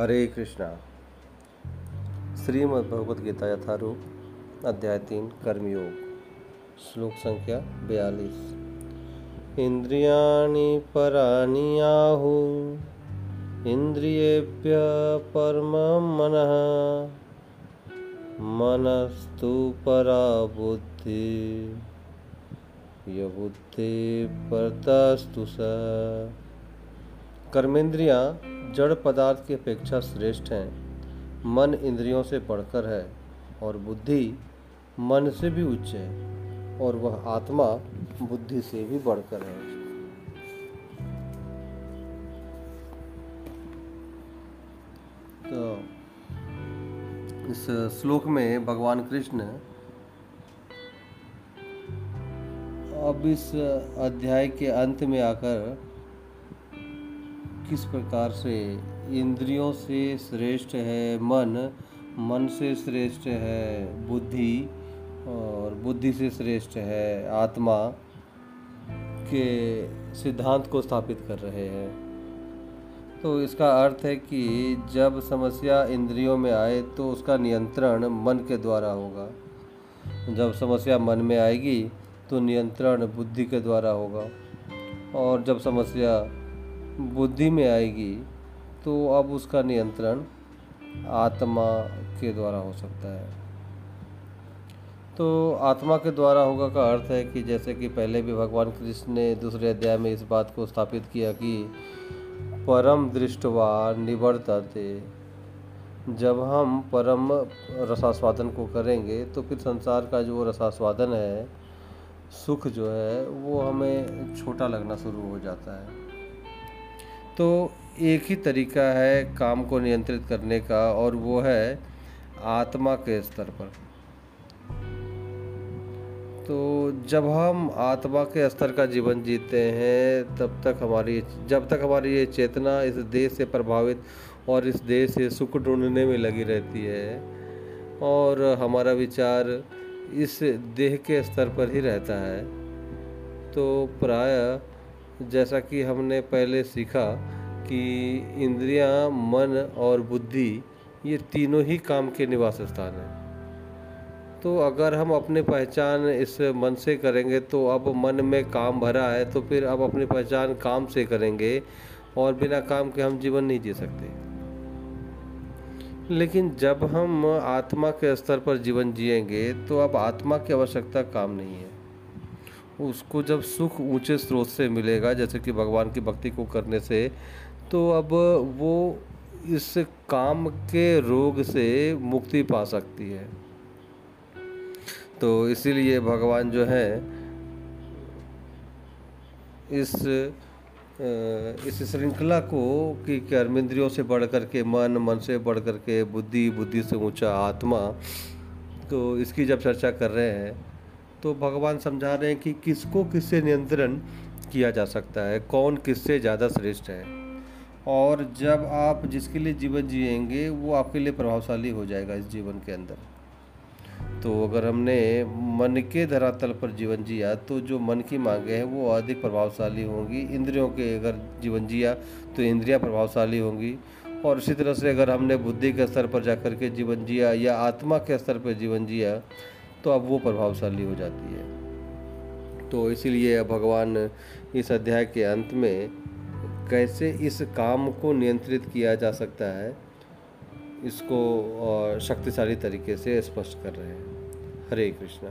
हरे कृष्णा। श्रीमद् भगवद गीता यथारूप, अध्याय तीन, कर्मयोग। श्लोक संख्या बयालीस। इंद्रियाणि पराणि आहु, इंद्रियेभ्य परमं मनः। मनस्तु परा बुद्धि य बुद्धि परतस्तु स। कर्मेंद्रियाँ जड़ पदार्थ की अपेक्षा श्रेष्ठ हैं। मन इंद्रियों से बढ़कर है और बुद्धि मन से भी उच्च है और वह आत्मा बुद्धि से भी बढ़कर है। तो इस श्लोक में भगवान कृष्ण अब इस अध्याय के अंत में आकर किस प्रकार से इंद्रियों से श्रेष्ठ है, मन? मन से श्रेष्ठ है, बुद्धि? और बुद्धि से श्रेष्ठ है, आत्मा के सिद्धांत को स्थापित कर रहे हैं। तो इसका अर्थ है कि जब समस्या इंद्रियों में आए तो उसका नियंत्रण मन के द्वारा होगा। जब समस्या मन में आएगी तो नियंत्रण बुद्धि के द्वारा होगा। और जब समस्या बुद्धि में आएगी तो अब उसका नियंत्रण आत्मा के द्वारा हो सकता है। तो आत्मा के द्वारा होगा का अर्थ है कि जैसे कि पहले भी भगवान कृष्ण ने दूसरे अध्याय में इस बात को स्थापित किया कि परम दृष्टवा निवर्तते, जब हम परम रसास्वादन को करेंगे तो फिर संसार का जो रसास्वादन है, सुख जो है, वो हमें छोटा लगना शुरू हो जाता है। तो एक ही तरीका है काम को नियंत्रित करने का, और वो है आत्मा के स्तर पर। तो जब हम आत्मा के स्तर का जीवन जीते हैं, तब तक हमारी, जब तक हमारी ये चेतना इस देश से प्रभावित और इस देश से सुख ढूँढने में लगी रहती है, और हमारा विचार इस देह के स्तर पर ही रहता है तो प्राय जैसा कि हमने पहले सीखा कि इंद्रियाँ, मन और बुद्धि ये तीनों ही काम के निवास स्थान हैं। तो अगर हम अपने पहचान इस मन से करेंगे तो अब मन में काम भरा है तो फिर अब अपनी पहचान काम से करेंगे और बिना काम के हम जीवन नहीं जी सकते। लेकिन जब हम आत्मा के स्तर पर जीवन जिएँगे तो अब आत्मा की आवश्यकता काम नहीं है। उसको जब सुख ऊँचे स्रोत से मिलेगा, जैसे कि भगवान की भक्ति को करने से तो अब वो इस काम के रोग से मुक्ति पा सकती है। तो इसीलिए भगवान जो है, इस इस श्रृंखला को कि कर्मेंद्रियों से बढ़ कर के, मन मन से बढ़ कर के, बुद्धि बुद्धि से ऊँचा आत्मा तो इसकी जब चर्चा कर रहे हैं तो भगवान समझा रहे हैं कि किसको किससे नियंत्रण किया जा सकता है, कौन किससे ज़्यादा श्रेष्ठ है। और जब आप जिसके लिए जीवन जिएँगे, वो आपके लिए प्रभावशाली हो जाएगा इस जीवन के अंदर। तो अगर हमने मन के धरातल पर जीवन जिया तो जो मन की मांगे हैं, वो अधिक प्रभावशाली होंगी। इंद्रियों के अगर जीवन जिया तो इंद्रियाँ प्रभावशाली होंगी। और इसी तरह से अगर हमने बुद्धि के स्तर पर जाकर के जीवन जिया, या आत्मा के स्तर पर जीवन जिया तो अब वो प्रभावशाली हो जाती है। तो इसीलिए भगवान इस अध्याय के अंत में कैसे इस काम को नियंत्रित किया जा सकता है, इसको शक्तिशाली तरीके से स्पष्ट कर रहे हैं। हरे कृष्णा।